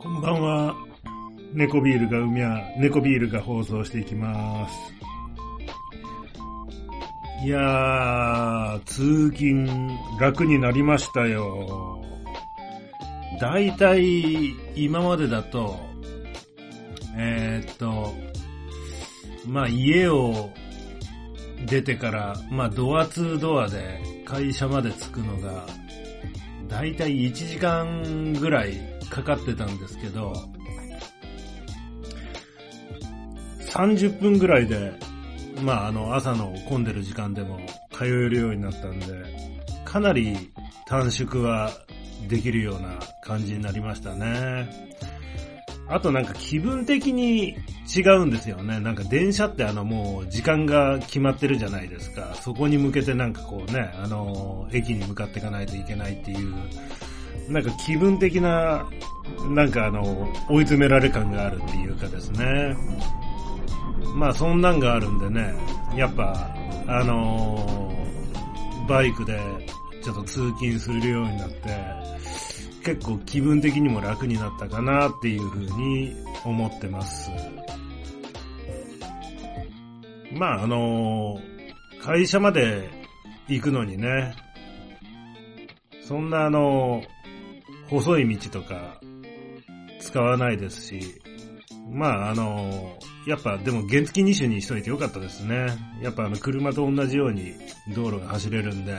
こんばんは。猫ビールが海や、猫ビールが放送していきます。いやー、通勤楽になりましたよ。だいたい今までだと、えー、っと、まあ家を出てから、まあドアツードアで会社まで着くのが、だいたい1時間ぐらいかかってたんですけど、30分ぐらいで、まああの朝の混んでる時間でも通えるようになったんで、かなり短縮はできるような感じになりましたね。あとなんか気分的に違うんですよね。なんか電車ってあのもう時間が決まってるじゃないですか。そこに向けてなんかこうね、あの、駅に向かっていかないといけないっていう、なんか気分的な、なんかあの、追い詰められ感があるっていうかですね。まあそんなんがあるんでね、やっぱ、あのバイクでちょっと通勤するようになって、結構気分的にも楽になったかなっていうふうに思ってます。まああの会社まで行くのにね、そんなあの、細い道とか使わないですし、まああの、やっぱでも原付2種にしといてよかったですね。やっぱあの車と同じように道路が走れるんで、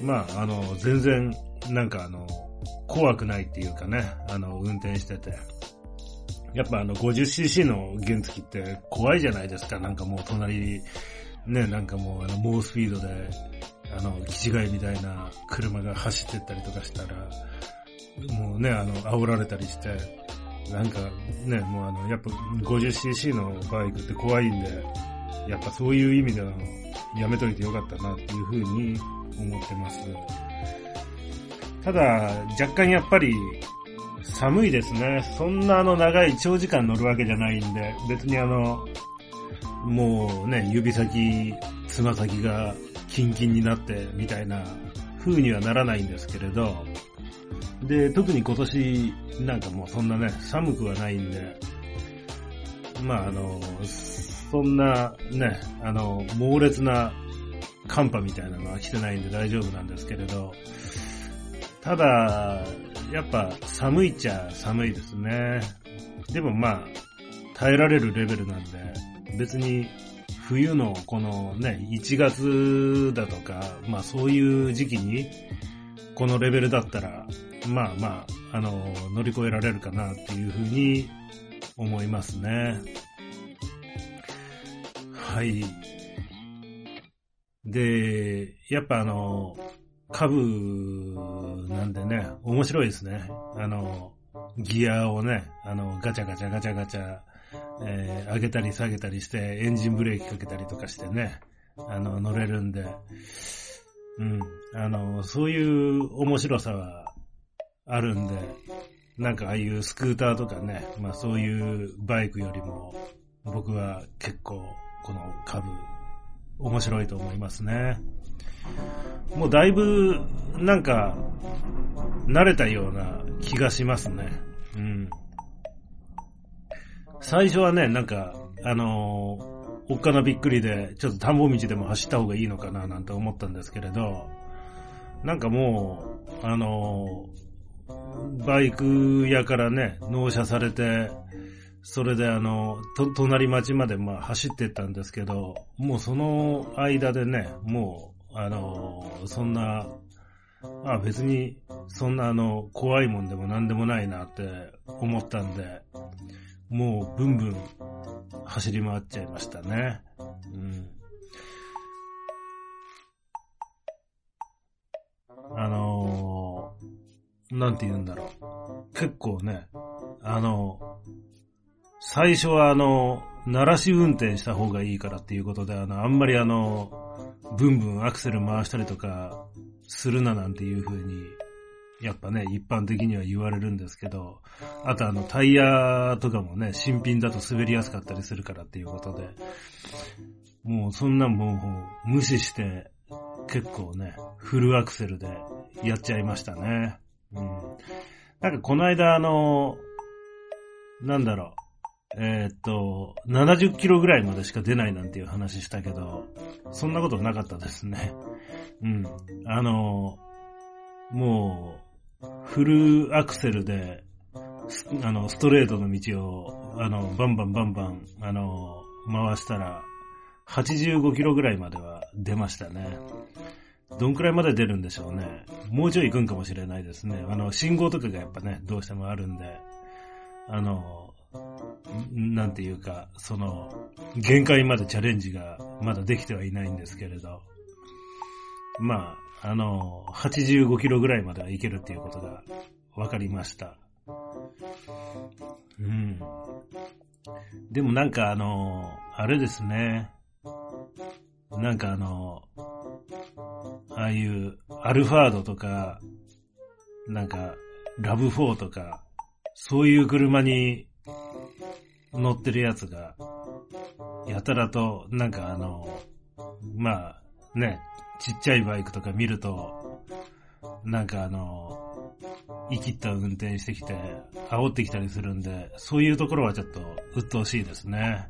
まああの、全然なんかあの、怖くないっていうかね、あの、運転してて。やっぱあの 50cc の原付って怖いじゃないですか。なんかもう隣、ね、なんかもうあの猛スピードで、あの、気違いみたいな車が走ってったりとかしたら、もうね、あの、煽られたりして、なんかね、もうあの、やっぱ 50cc のバイクって怖いんで、やっぱそういう意味では、やめといてよかったなっていうふうに思ってます。ただ、若干やっぱり、寒いですね。そんなあの長い長時間乗るわけじゃないんで、別にあの、もうね、指先、つま先がキンキンになってみたいな風にはならないんですけれど、で、特に今年なんかもうそんなね、寒くはないんで、まああの、そんなね、あの、猛烈な寒波みたいなのは来てないんで大丈夫なんですけれど、ただ、やっぱ寒いっちゃ寒いですね。でもまあ、耐えられるレベルなんで、別に冬のこのね、1月だとか、まあそういう時期に、このレベルだったら、まあまあ、あの、乗り越えられるかなっていうふうに思いますね。はい。で、やっぱあの、株なんでね、面白いですね。あの、ギアをね、あの、ガチャガチャガチャガチャ、えー上げたり下げたりして、エンジンブレーキかけたりとかしてね、あの、乗れるんで、うん、あの、そういう面白さはあるんで、なんかああいうスクーターとかね、まあそういうバイクよりも、僕は結構、この株、面白いと思いますね。もうだいぶ、なんか、慣れたような気がしますね。うん。最初はね、なんか、あのーおっかなびっくりで、ちょっと田んぼ道でも走った方がいいのかななんて思ったんですけれど、なんかもう、あのバイク屋からね、納車されて、それであの、と、隣町までまあ走ってったんですけど、もうその間でね、もう、あの、そんな、あ別に、そんなあの、怖いもんでもなんでもないなって思ったんで、もうブンブン走り回っちゃいましたね。うん。あのーなんて言うんだろう。結構ね、あの、最初はあの、鳴らし運転した方がいいからっていうことで、あの、あんまりあの、ブンブンアクセル回したりとかするななんていう風に、やっぱね、一般的には言われるんですけど、あとあの、タイヤとかもね、新品だと滑りやすかったりするからっていうことで、もうそんなもう無視して結構ね、フルアクセルでやっちゃいましたね。うん。なんかこの間あの、なんだろう、えー、っと、70キロぐらいまでしか出ないなんていう話したけど、そんなことなかったですね。うん。あの、もう、フルアクセルで、あの、ストレートの道を、あの、バンバンバンバン、あの、回したら、85キロぐらいまでは出ましたね。どんくらいまで出るんでしょうね。もうちょい行くんかもしれないですね。あの、信号とかがやっぱね、どうしてもあるんで、あの、なんていうか、その、限界までチャレンジがまだできてはいないんですけれど、まあ、あの、85キロぐらいまでは行けるっていうことが分かりました。うん。でもなんかあの、あれですね。なんかあの、ああいうアルファードとか、なんかラブ4とか、そういう車に乗ってるやつが、やたらと、なんかあの、まあね、ちっちゃいバイクとか見ると、なんかあの、生きった運転してきて、煽ってきたりするんで、そういうところはちょっと鬱陶しいですね。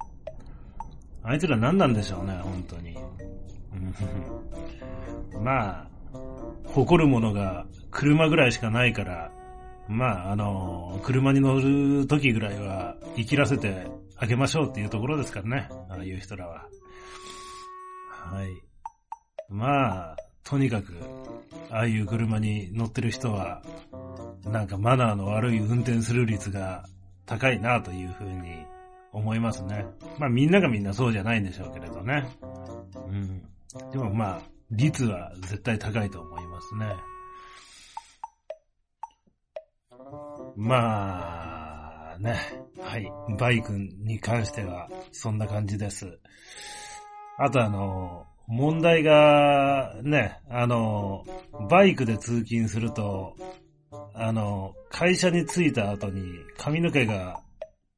あいつら何なんでしょうね、本当に。まあ、誇るものが車ぐらいしかないから、まあ、あの、車に乗る時ぐらいは生きらせてあげましょうっていうところですからね。ああいう人らは。はい。まあ、とにかく、ああいう車に乗ってる人は、なんかマナーの悪い運転する率が高いなというふうに思いますね。まあみんながみんなそうじゃないんでしょうけれどね。うん。でもまあ、率は絶対高いと思いますね。まあ、ね。はい。バイクに関しては、そんな感じです。あとあの、問題が、ね、あの、バイクで通勤すると、あの、会社に着いた後に髪の毛が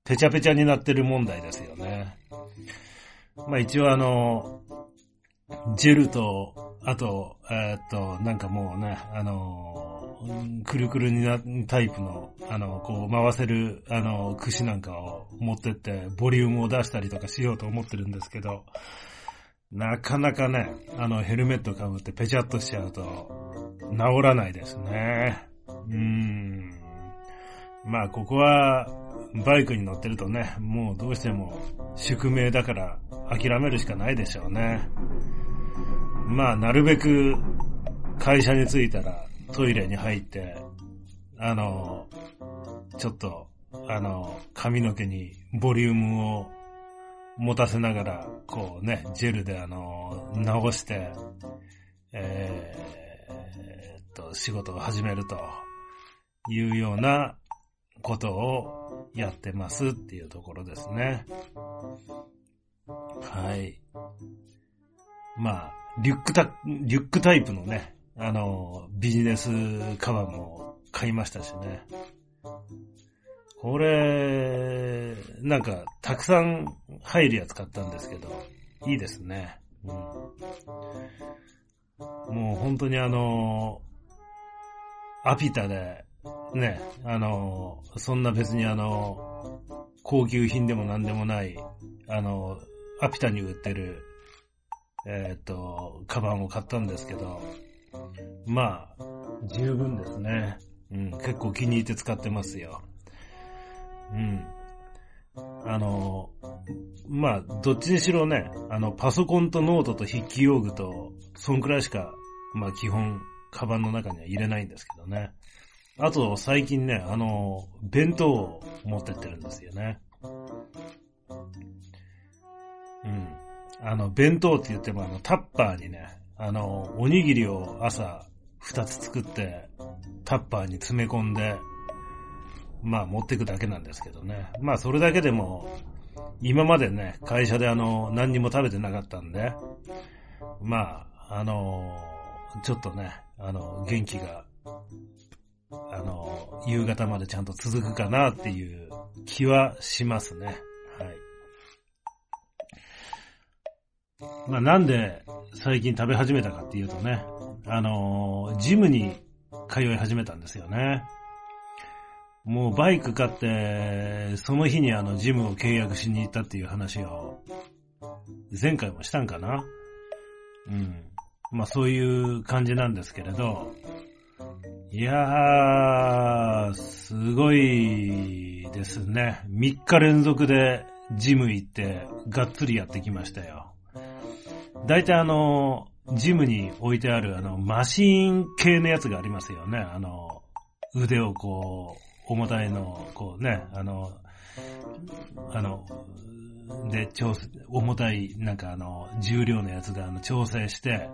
ペチャペチャになってる問題ですよね。まあ一応あの、ジェルと、あと、えー、っと、なんかもうね、あの、くるくるにな、タイプの、あの、こう回せる、あの、串なんかを持ってって、ボリュームを出したりとかしようと思ってるんですけど、なかなかね、あの、ヘルメットかぶってペチャっとしちゃうと、治らないですね。うーん。まあ、ここは、バイクに乗ってるとね、もうどうしても宿命だから諦めるしかないでしょうね。まあ、なるべく会社に着いたらトイレに入って、あの、ちょっと、あの、髪の毛にボリュームを持たせながら、こうね、ジェルであの、直して、えー、っと、仕事を始めるというようなことをやってますっていうところですね。はい。まあ、リュックタ、リュックタイプのね、あの、ビジネスカバンも買いましたしね。これ、なんか、たくさん入るやつ買ったんですけど、いいですね。うん、もう本当にあの、アピタでね、あの、そんな別にあの、高級品でも何でもない、あの、アピタに売ってる、えっ、と、カバンを買ったんですけど、まあ、十分ですね。うん、結構気に入って使ってますよ。うん。あの、まあ、どっちにしろね、あの、パソコンとノートと筆記用具と、そんくらいしか、まあ基本、カバンの中には入れないんですけどね。あと、最近ね、あの、弁当を持ってってるんですよね。うん。あの、弁当って言っても、あの、タッパーにね、あの、おにぎりを朝二つ作って、タッパーに詰め込んで、まあ持ってくだけなんですけどね。まあそれだけでも、今までね、会社であの、何にも食べてなかったんで、まあ、あの、ちょっとね、あの、元気があの、夕方までちゃんと続くかなっていう気はしますね。まあなんで最近食べ始めたかっていうとね、あのー、ジムに通い始めたんですよね。もうバイク買って、その日にあのジムを契約しに行ったっていう話を、前回もしたんかなうん。まあそういう感じなんですけれど、いやー、すごいですね。3日連続でジム行って、がっつりやってきましたよ。だいたいあの、ジムに置いてあるあの、マシーン系のやつがありますよね。あの、腕をこう、重たいのを、こうね、あの、あの、で、調整、重たい、なんかあの、重量のやつであの、調整して、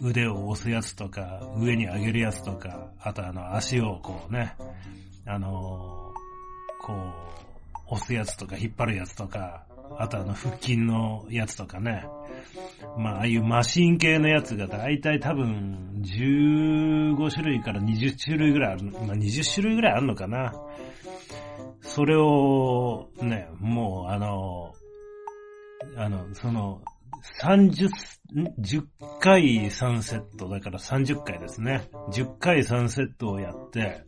腕を押すやつとか、上に上げるやつとか、あとあの、足をこうね、あの、こう、押すやつとか、引っ張るやつとか、あとあの、腹筋のやつとかね。まあ、ああいうマシン系のやつがだいたい多分、15種類から20種類ぐらいある、まあ、20種類ぐらいあるのかな。それを、ね、もうあの、あの、その、30、10回3セット、だから30回ですね。10回3セットをやって、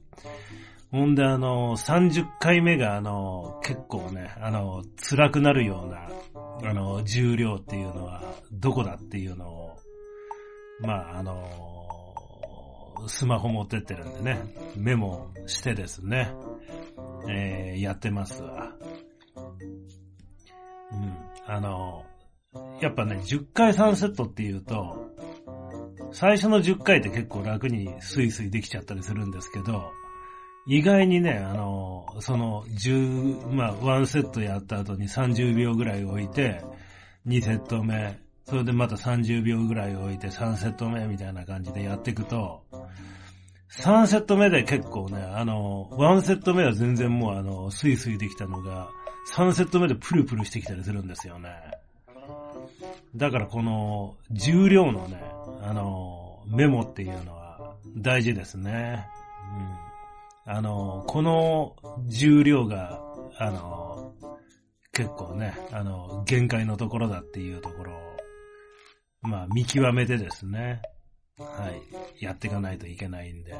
ほんであの、30回目があの、結構ね、あの、辛くなるような、あの、重量っていうのは、どこだっていうのを、まああの、スマホ持ってってるんでね、メモしてですね、えー、やってますわ。うん。あの、やっぱね、10回3セットっていうと、最初の10回って結構楽にスイスイできちゃったりするんですけど、意外にね、あの、その10、まあ、1セットやった後に30秒ぐらい置いて、2セット目、それでまた30秒ぐらい置いて3セット目みたいな感じでやっていくと、3セット目で結構ね、あの、1セット目は全然もうあの、スイスイできたのが、3セット目でプルプルしてきたりするんですよね。だからこの重量のね、あの、メモっていうのは大事ですね。うん。あの、この重量が、あの、結構ね、あの、限界のところだっていうところを、まあ見極めてですね、はい、やっていかないといけないんで、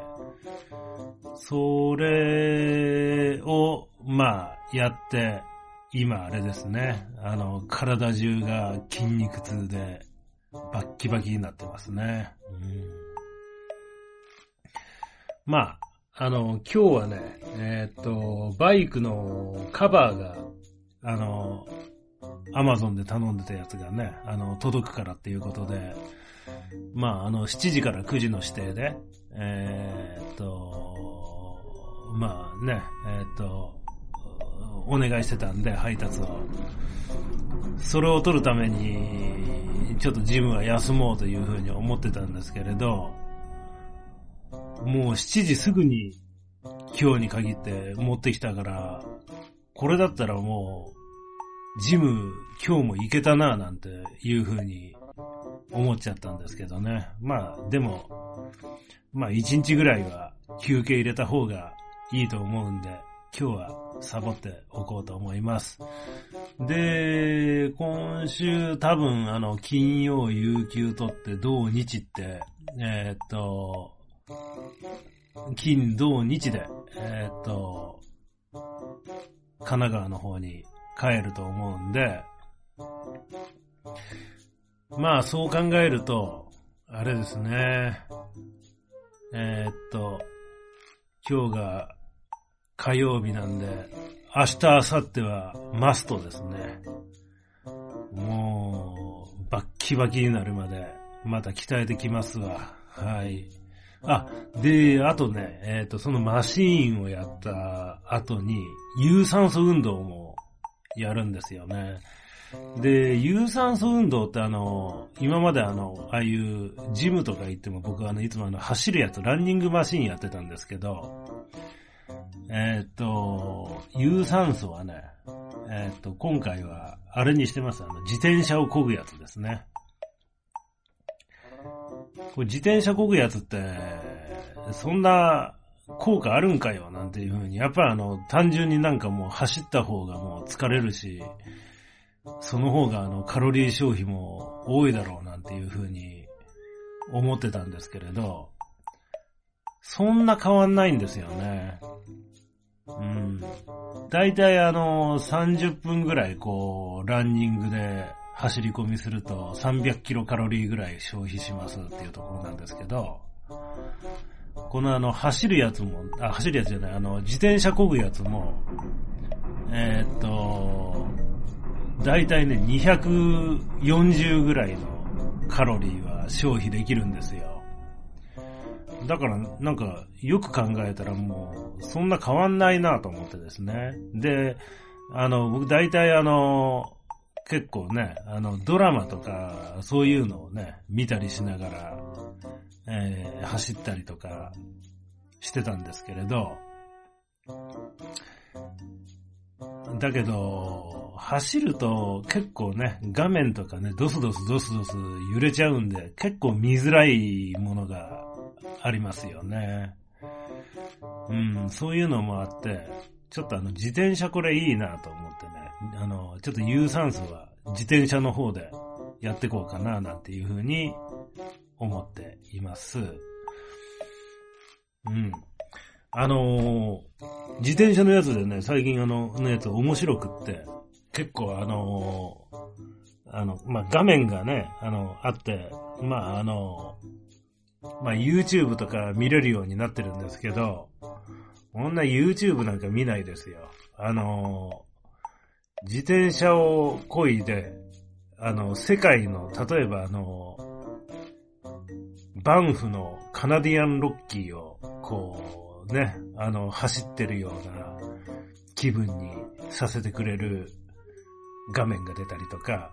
それを、まあ、やって、今あれですね、あの、体中が筋肉痛で、バッキバキになってますね。うん、まあ、あの、今日はね、えー、っと、バイクのカバーが、あの、アマゾンで頼んでたやつがね、あの、届くからっていうことで、まあ、あの、7時から9時の指定で、えー、っと、まあね、えー、っと、お願いしてたんで、配達を。それを取るために、ちょっとジムは休もうというふうに思ってたんですけれど、もう7時すぐに今日に限って持ってきたから、これだったらもう、ジム今日も行けたなぁなんていうふうに思っちゃったんですけどね。まあ、でも、まあ1日ぐらいは休憩入れた方がいいと思うんで、今日はサボっておこうと思います。で、今週多分あの、金曜、有給取って土日って、えー、っと、金、土日で、えー、っと、神奈川の方に帰ると思うんで、まあそう考えると、あれですね、えー、っと、今日が火曜日なんで、明日、明後日はマストですね。もう、バッキバキになるまで、また鍛えてきますわ。はい。あ、で、あとね、えっ、ー、と、そのマシーンをやった後に、有酸素運動もやるんですよね。で、有酸素運動ってあの、今まであの、ああいうジムとか行っても僕はあの、いつもあの、走るやつ、ランニングマシーンやってたんですけど、えー、っと、有酸素はね、えー、っと、今回は、あれにしてます。あの、自転車を漕ぐやつですね。これ自転車漕ぐやつって、そんな効果あるんかよ、なんていうふうに。やっぱりあの、単純になんかもう走った方がもう疲れるし、その方があのカロリー消費も多いだろうなんていうふうに思ってたんですけれど、そんな変わんないんですよね。うん。だいたいあの、30分ぐらいこう、ランニングで走り込みすると300キロカロリーぐらい消費しますっていうところなんですけど、このあの、走るやつも、あ、走るやつじゃない、あの、自転車漕ぐやつも、えー、っと、だいたいね、240ぐらいのカロリーは消費できるんですよ。だから、なんか、よく考えたらもう、そんな変わんないなと思ってですね。で、あの、僕大体あの、結構ね、あの、ドラマとか、そういうのをね、見たりしながら、えー、走ったりとかしてたんですけれど、だけど、走ると結構ね、画面とかね、ドスドスドスドス揺れちゃうんで、結構見づらいものがありますよね。うん、そういうのもあって、ちょっとあの、自転車これいいなと思ってね、あの、ちょっと有酸素は自転車の方でやっていこうかななんていうふうに思っています。うん。あのー、自転車のやつでね、最近あの、のやつ面白くって、結構あのー、あの、まあ、画面がね、あの、あって、まあ、あのまあ、YouTube とか見れるようになってるんですけど、こんな YouTube なんか見ないですよ。あの、自転車を漕いで、あの、世界の、例えばあの、バンフのカナディアンロッキーを、こう、ね、あの、走ってるような気分にさせてくれる画面が出たりとか、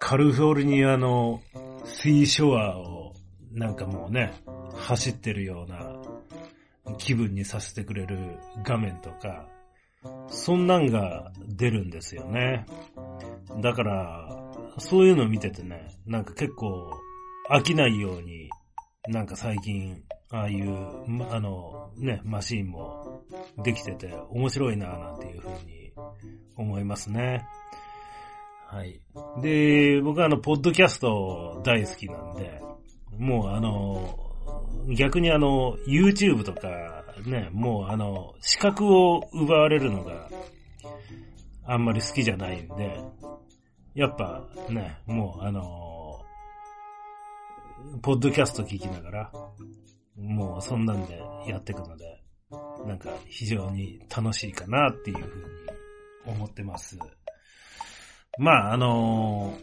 カリフォルニアのシーショアをなんかもうね、走ってるような気分にさせてくれる画面とか、そんなんが出るんですよね。だから、そういうの見ててね、なんか結構飽きないように、なんか最近、ああいう、あの、ね、マシンもできてて面白いななんていうふうに思いますね。はい。で、僕はあの、ポッドキャスト大好きなんで、もうあの、逆にあの、YouTube とかね、もうあの、視覚を奪われるのがあんまり好きじゃないんで、やっぱね、もうあの、ポッドキャスト聞きながら、もうそんなんでやっていくので、なんか非常に楽しいかなっていうふうに思ってます。まああの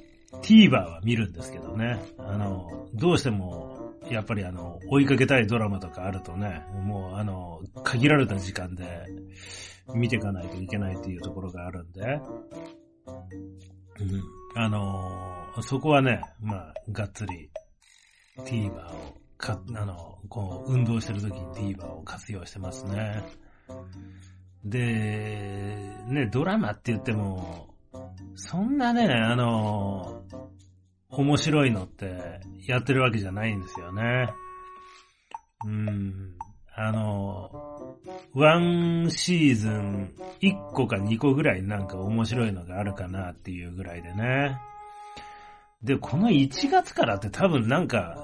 TVer は見るんですけどね。あの、どうしても、やっぱりあの、追いかけたいドラマとかあるとね、もうあの、限られた時間で見ていかないといけないっていうところがあるんで、うん。あの、そこはね、まあ、がっつり TVer をか、あの、こう、運動してる時に TVer を活用してますね。で、ね、ドラマって言っても、そんなね、あの、面白いのってやってるわけじゃないんですよね。うん。あの、ワンシーズン1個か2個ぐらいなんか面白いのがあるかなっていうぐらいでね。で、この1月からって多分なんか、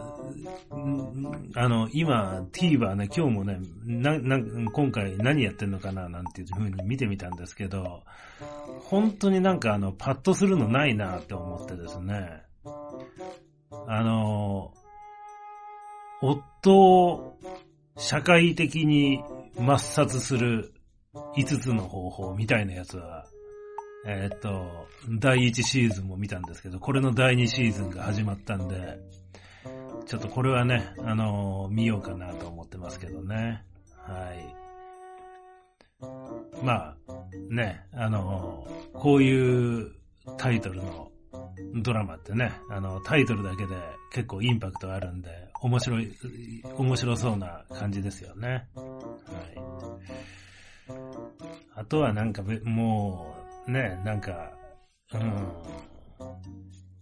あの、今、TVer ね、今日もね、な、な、今回何やってんのかななんていう風に見てみたんですけど、本当になんかあの、パッとするのないなって思ってですね、あの、夫を社会的に抹殺する5つの方法みたいなやつは、え、っと、第1シーズンも見たんですけど、これの第2シーズンが始まったんで、ちょっとこれはね、あの、見ようかなと思ってますけどね。はい。まあ、ね、あの、こういうタイトルのドラマってね、あの、タイトルだけで結構インパクトあるんで、面白い、面白そうな感じですよね。はい。あとはなんか、もう、ね、なんか、うん、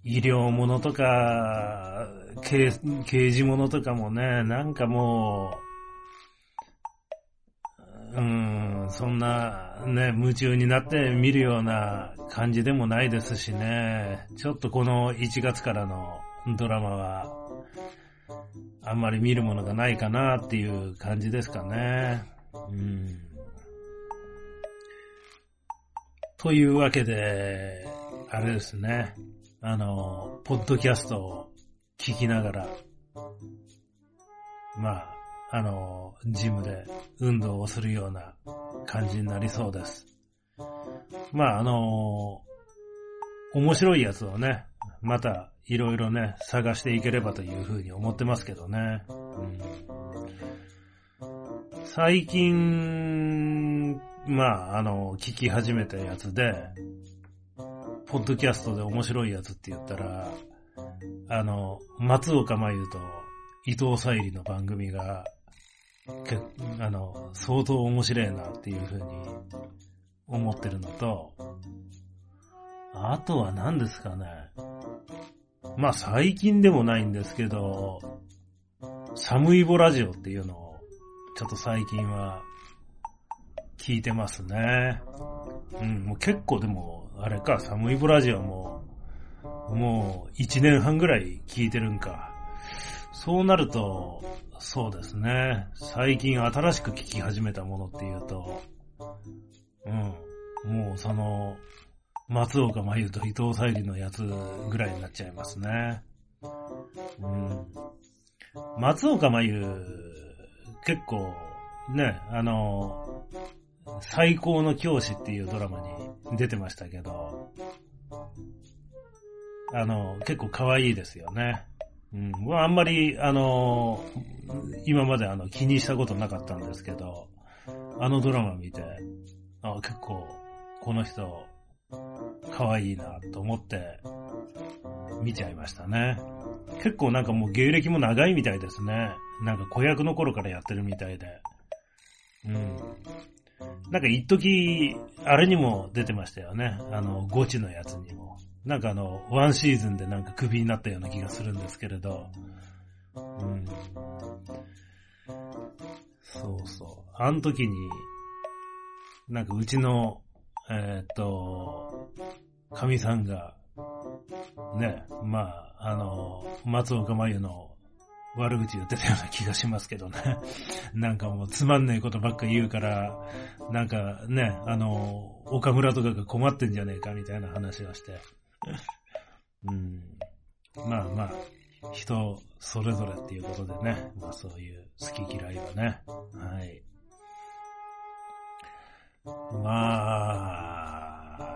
医療ものとか、刑事ものとかもね、なんかもううん、そんなね、夢中になって見るような感じでもないですしね、ちょっとこの1月からのドラマは、あんまり見るものがないかなっていう感じですかね。うん。というわけで、あれですね。あの、ポッドキャストを聞きながら、まあ、あの、ジムで運動をするような感じになりそうです。まあ、あの、面白いやつをね、またいろいろね、探していければというふうに思ってますけどね。うん、最近、まあ、あの、聞き始めたやつで、ポッドキャストで面白いやつって言ったら、あの、松岡真優と伊藤沙莉の番組が、あの、相当面白いなっていうふうに思ってるのと、あとは何ですかね。まあ最近でもないんですけど、サムイボラジオっていうのを、ちょっと最近は聞いてますね。うん、もう結構でも、あれか、サムイボラジオも、もう1年半ぐらい聞いてるんか。そうなると、そうですね。最近新しく聞き始めたものっていうと、うん、もうその、松岡真優と伊藤沙莉のやつぐらいになっちゃいますね。うん。松岡真優、結構、ね、あの、最高の教師っていうドラマに出てましたけど、あの、結構可愛いですよね。うん。あんまり、あの、今まであの気にしたことなかったんですけど、あのドラマ見て、あ結構、この人、可愛いなと思って見ちゃいましたね。結構なんかもう芸歴も長いみたいですね。なんか子役の頃からやってるみたいで。うん。なんか一時、あれにも出てましたよね。あの、ゴチのやつにも。なんかあの、ワンシーズンでなんかクビになったような気がするんですけれど。うん。そうそう。あの時に、なんかうちのえー、っと、神さんが、ね、まあ、あの、松岡真優の悪口言ってたような気がしますけどね。なんかもうつまんないことばっか言うから、なんかね、あの、岡村とかが困ってんじゃねえかみたいな話をして。うん。まあまあ、人それぞれっていうことでね、まあそういう好き嫌いはね、はい。ま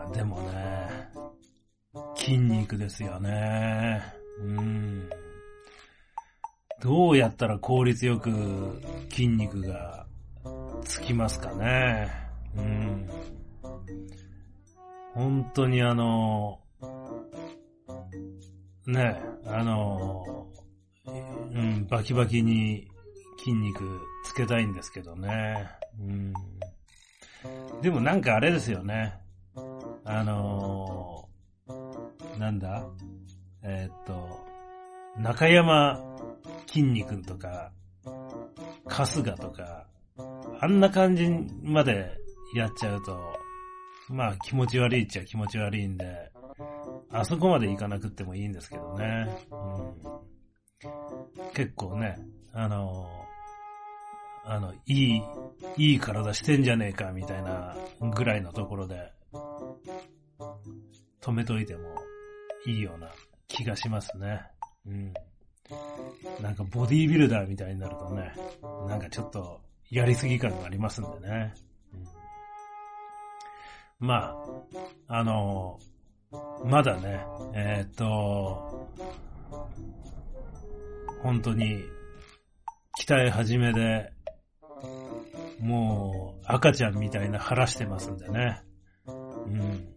あ、でもね、筋肉ですよね。うん。どうやったら効率よく筋肉がつきますかね。うん。本当にあの、ね、あの、うん、バキバキに筋肉つけたいんですけどね。うん。でもなんかあれですよね。あのー、なんだ？えー、っと、中山筋肉とか、春日とか、あんな感じまでやっちゃうと、まあ気持ち悪いっちゃ気持ち悪いんで、あそこまで行かなくってもいいんですけどね。うん、結構ね、あのあの、いい、いい体してんじゃねえか、みたいなぐらいのところで、止めといてもいいような気がしますね。うん。なんかボディービルダーみたいになるとね、なんかちょっとやりすぎ感がありますんでね。うん、まあ、あのまだね、えー、っと、本当に、鍛え始めで、もう赤ちゃんみたいな腹してますんでね。うん。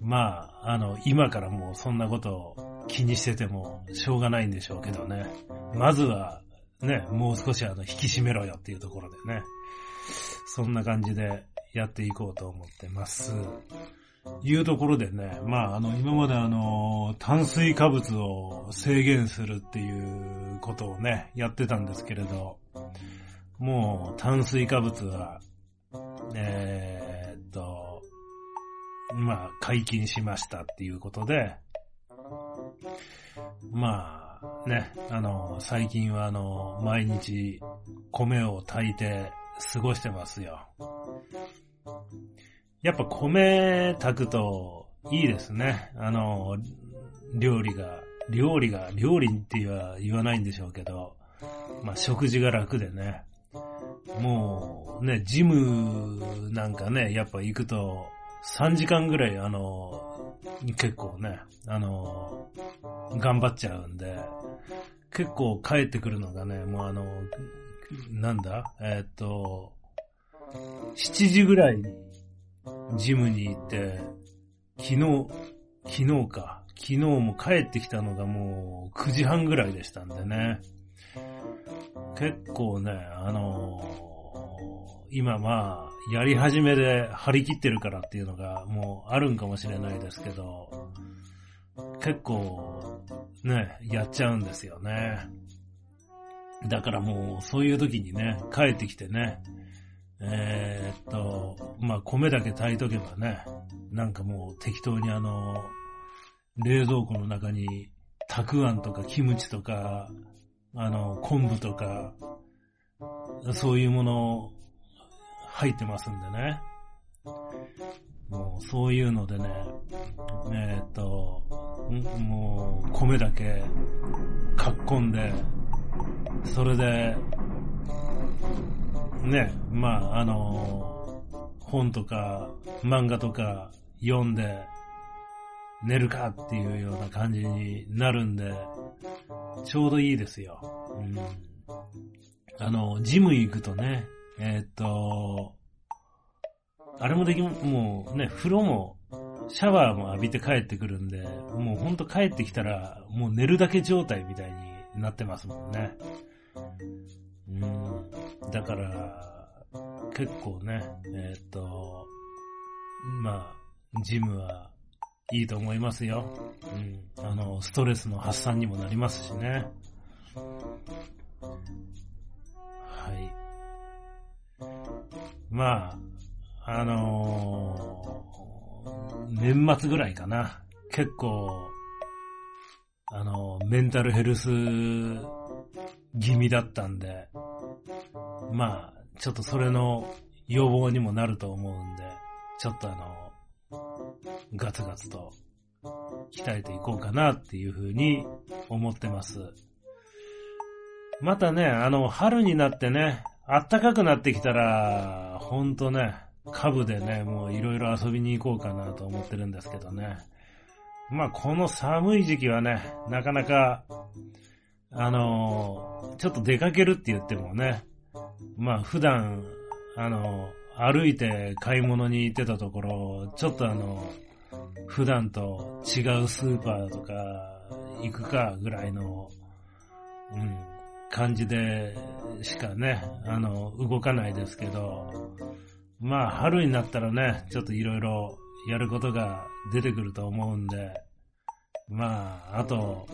まあ、あの、今からもうそんなことを気にしててもしょうがないんでしょうけどね。まずは、ね、もう少しあの、引き締めろよっていうところでね。そんな感じでやっていこうと思ってます。いうところでね、まあ、あの、今まであの、炭水化物を制限するっていうことをね、やってたんですけれど、もう炭水化物はえー、っと、まあ、解禁しましたっていうことで、まあ、ね、あの、最近はあの、毎日米を炊いて過ごしてますよ。やっぱ米炊くといいですね。あの、料理が、料理が、料理っては言わないんでしょうけど、まあ食事が楽でね。もうね、ジムなんかね、やっぱ行くと3時間ぐらいあの、結構ね、あの、頑張っちゃうんで、結構帰ってくるのがね、もうあの、なんだ？えー、っと、7時ぐらいにジムに行って、昨日、昨日か、昨日も帰ってきたのがもう9時半ぐらいでしたんでね。結構ね、あのー、今まあ、やり始めで張り切ってるからっていうのがもうあるんかもしれないですけど、結構ね、やっちゃうんですよね。だからもうそういう時にね、帰ってきてね、えー、っと、まあ、米だけ炊いとけばね、なんかもう適当にあの、冷蔵庫の中に、たくあんとかキムチとか、あの、昆布とか、そういうもの入ってますんでね。もうそういうのでね、えー、っと、もう米だけかっこんで、それで、ね、まあ、あの、本とか漫画とか読んで寝るかっていうような感じになるんで、ちょうどいいですよ。うん、あの、ジム行くとね、えー、っと、あれもでき、もうね、風呂も、シャワーも浴びて帰ってくるんで、もうほんと帰ってきたら、もう寝るだけ状態みたいになってますもんね。うん。だから、結構ね、えー、っと、まあ、ジムはいいと思いますよ。うん。あの、ストレスの発散にもなりますしね。はい。まあ、あのー、年末ぐらいかな。結構、あの、メンタルヘルス気味だったんで、まあ、ちょっとそれの予防にもなると思うんで、ちょっとあの、ガツガツと鍛えていこうかなっていうふうに思ってます。またね、あの、春になってね、暖かくなってきたら、ほんとね、株でね、もういろいろ遊びに行こうかなと思ってるんですけどね。まあ、この寒い時期はね、なかなかあの、ちょっと出かけるって言ってもね、まあ普段、あの、歩いて買い物に行ってたところ、ちょっとあの、普段と違うスーパーとか行くかぐらいの、うん、感じでしかね、あの、動かないですけど、まあ春になったらね、ちょっといろいろやることが出てくると思うんで、まあ、あと、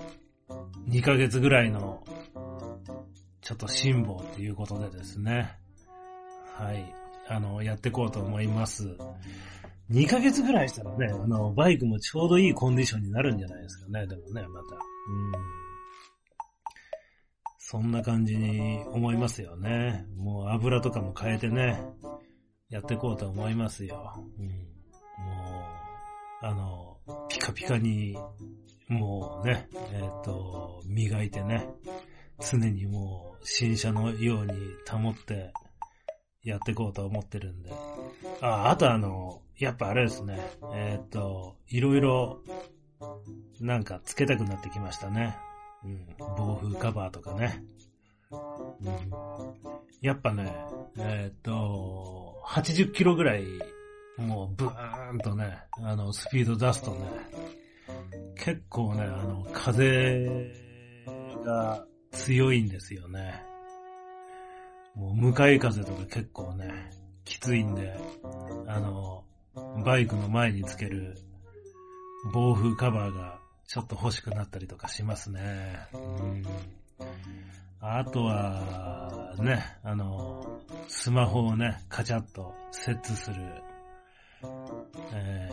2ヶ月ぐらいの、ちょっと辛抱っていうことでですね。はい。あの、やっていこうと思います。2ヶ月ぐらいしたらね、あの、バイクもちょうどいいコンディションになるんじゃないですかね、でもね、また。うん。そんな感じに思いますよね。もう油とかも変えてね、やっていこうと思いますよ。うん。もう、あの、ピカピカにもうね、えっ、ー、と、磨いてね、常にもう新車のように保ってやっていこうと思ってるんで。あ、あとあの、やっぱあれですね、えっ、ー、と、いろいろ、なんかつけたくなってきましたね。うん、暴風カバーとかね。うん、やっぱね、えっ、ー、と、80キロぐらい、もうブーンとね、あの、スピード出すとね、結構ね、あの、風が強いんですよね。もう向かい風とか結構ね、きついんで、あの、バイクの前につける暴風カバーがちょっと欲しくなったりとかしますね。うん。あとは、ね、あの、スマホをね、カチャッと設置する、え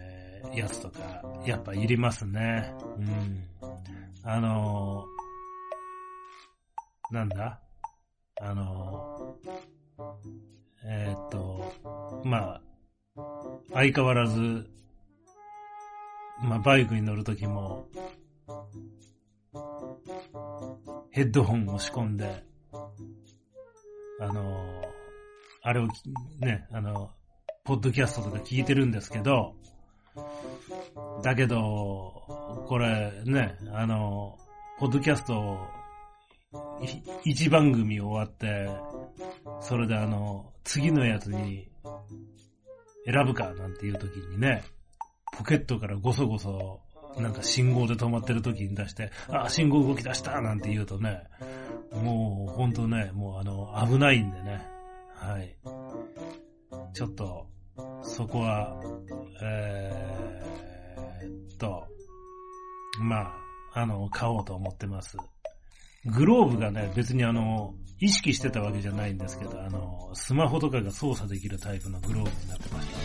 ー、やつとか、やっぱいりますね。うん。あのー、なんだ？あのー、えー、っと、まあ、相変わらず、まあ、バイクに乗るときも、ヘッドホンを仕込んで、あの、あれをね、あの、ポッドキャストとか聞いてるんですけど、だけど、これね、あの、ポッドキャスト一番組終わって、それであの、次のやつに選ぶかなんていう時にね、ポケットからごそごそ、なんか信号で止まってる時に出して、あ、信号動き出したなんて言うとね、もうほんとね、もうあの、危ないんでね、はい。ちょっと、そこは、えー、と、まあ、あの、買おうと思ってます。グローブがね、別にあの、意識してたわけじゃないんですけど、あの、スマホとかが操作できるタイプのグローブになってましたね。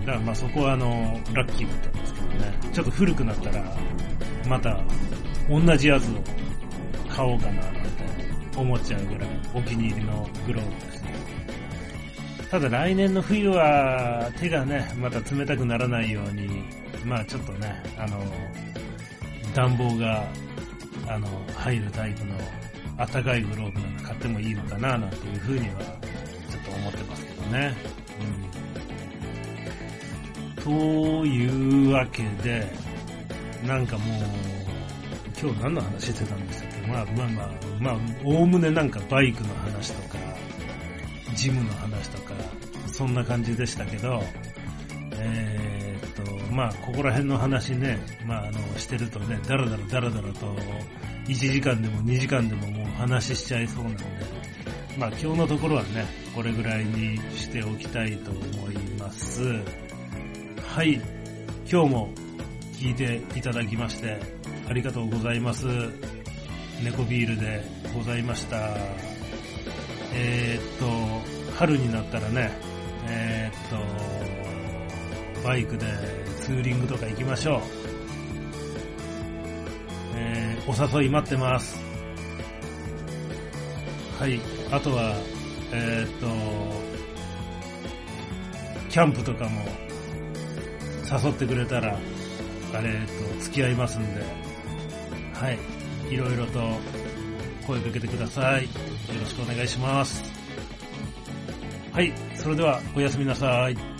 うん、だからまあそこはあの、ラッキーだったんですけどね。ちょっと古くなったら、また、同じやつを買おうかななんて思っちゃうぐらいお気に入りのグローブです。ただ来年の冬は手がね、また冷たくならないように、まあちょっとね、あの、暖房があの、入るタイプの暖かいグローブなんか買ってもいいのかななんていうふうには、ちょっと思ってますけどね。うん。というわけで、なんかもう、今日何の話してたんですけ？まあまあまあ、まあ、おおむねなんかバイクの話とか、ジムの話とか、そんな感じでしたけど、えー、っと、まあ、ここら辺の話ね、まあ、あの、してるとね、だらだらだらだらと、1時間でも2時間でももう話しちゃいそうなんで、まあ、今日のところはね、これぐらいにしておきたいと思います。はい、今日も聞いていただきまして、ありがとうございます。猫ビールでございました。えー、っと、春になったらね、えー、っと、バイクでツーリングとか行きましょう。えー、お誘い待ってます。はい。あとは、えー、っと、キャンプとかも誘ってくれたら、あれと付き合いますんで、はい。いろいろと声かけてください。よろしくお願いします。はい。それでは、おやすみなさい。